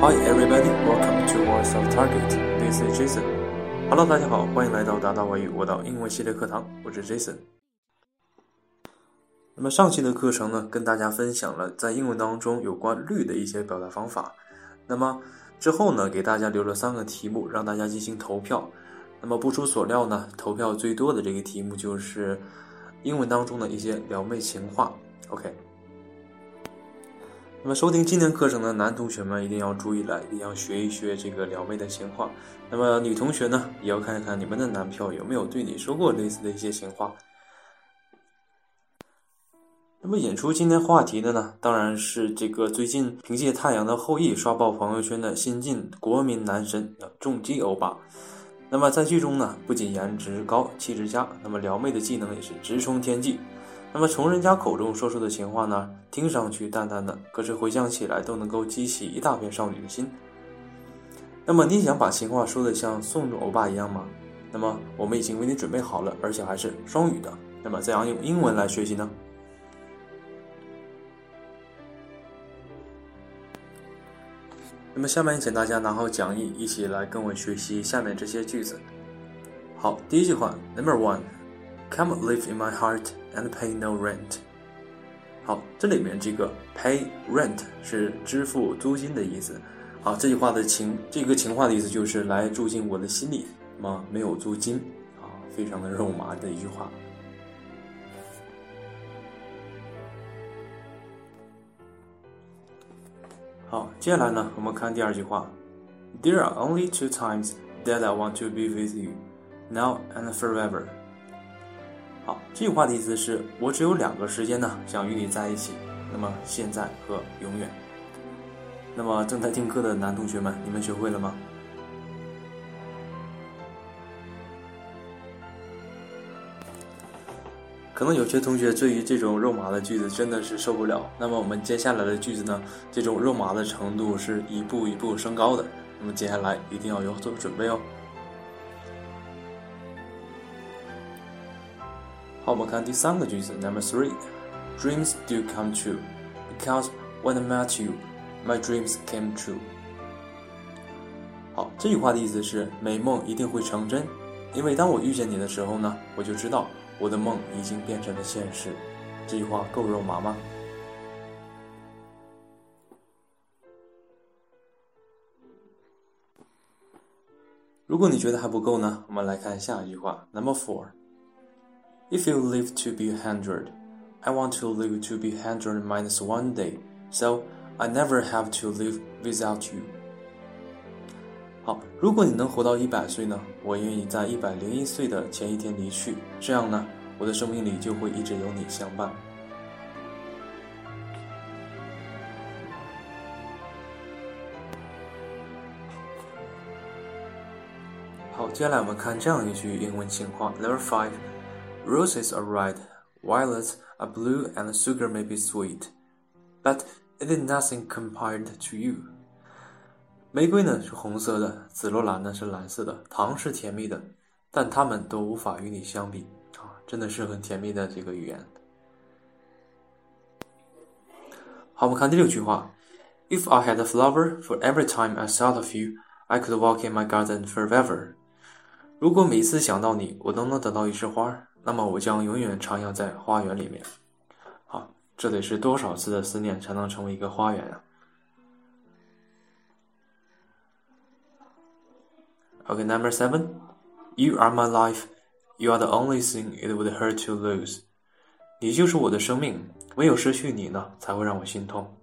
Hi everybody, welcome to Voice of Target. This is Jason. Hello，大家好，欢迎来到达达外语我到英文系列课堂，我是 Jason。那么上期的课程呢，跟大家分享了在英文当中有关绿的一些表达方法。那么之后呢，给大家留了三个题目，让大家进行投票。那么不出所料呢，投票最多的这个题目就是英文当中的一些撩妹情话。OK，那么收听今天课程的男同学们一定要注意了，一定要学一学这个撩妹的情话。那么女同学呢，也要看一看你们的男票有没有对你说过类似的一些情话。那么演出今天话题的呢，当然是这个最近凭借《太阳的后裔》刷爆朋友圈的新晋国民男神重击欧巴。那么在剧中呢，不仅颜值高、气质佳，那么撩妹的技能也是直冲天际。那么从人家口中说出的情话呢，听上去淡淡的，可是回想起来都能够激起一大片少女的心。那么你想把情话说的像宋仲欧巴一样吗？那么我们已经为你准备好了，而且还是双语的。那么怎样用英文来学习呢？那么下面请大家拿好讲义，一起来跟我学习下面这些句子。好，第一句话，Number one。Come live in my heart and pay no rent。好，这里面这个 pay rent 是支付租金的意思。好，这句话的情，这个情话的意思就是来住进我的心里，那么没有租金啊，非常的肉麻的一句话。好，接下来呢，我们看第二句话：There are only two times that I want to be with you, now and forever。好，这句话的意思是我只有两个时间呢，想与你在一起。那么现在和永远。那么正在听课的男同学们，你们学会了吗？可能有些同学对于这种肉麻的句子真的是受不了。那么我们接下来的句子呢，这种肉麻的程度是一步一步升高的。那么接下来一定要有所准备哦。好，我们看第三个句子，Number three，Dreams do come true because when I met you, my dreams came true。好，这句话的意思是美梦一定会成真，因为当我遇见你的时候呢，我就知道我的梦已经变成了现实。这句话够肉麻吗？如果你觉得还不够呢，我们来看下一句话，Number four。If you live to be a hundred, I want to live to be hundred minus one day, so I never have to live without you. 好，如果你能活到一百岁呢，我愿意在一百零一岁的前一天离去，这样呢，我的生命里就会一直有你相伴。好，接下来我们看这样一句英文情况，Number five。 Roses are red, violets are blue, and sugar may be sweet, but it is nothing compared to you. 玫瑰呢是红色的，紫罗兰呢是蓝色的，糖是甜蜜的，但它们都无法与你相比啊！真的是很甜蜜的这个语言。好，我们看第六句话：If I had a flower for every time I thought of you, I could walk in my garden forever. 如果每次想到你，我都能得到一枝花。 那么我将永远徜徉在花园里面。好，这得是多少次的思念才能成为一个花园啊？Okay, number seven. You are my life. You are the only thing it would hurt to lose. 你就是我的生命，唯有失去你呢，才会让我心痛。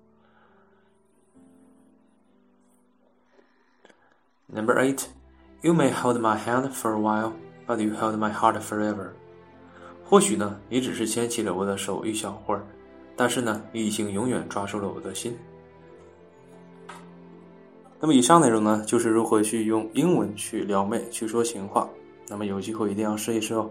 Number eight. You may hold my hand for a while, but you hold my heart forever. 或许呢，你只是牵起了我的手一小会儿，但是呢，你已经永远抓住了我的心。那么以上内容呢，就是如何去用英文去撩妹、去说情话。那么有机会一定要试一试哦。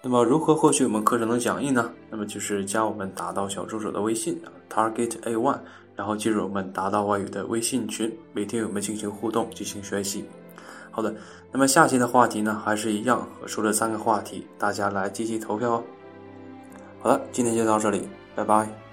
那么如何获取我们课程的讲义呢？那么就是加我们达到小助手的微信 target a one，然后进入我们达到外语的微信群，每天与我们进行互动，进行学习。好的，那么下期的话题呢，还是一样，我说了三个话题，大家来积极投票哦。好了，今天就到这里，拜拜。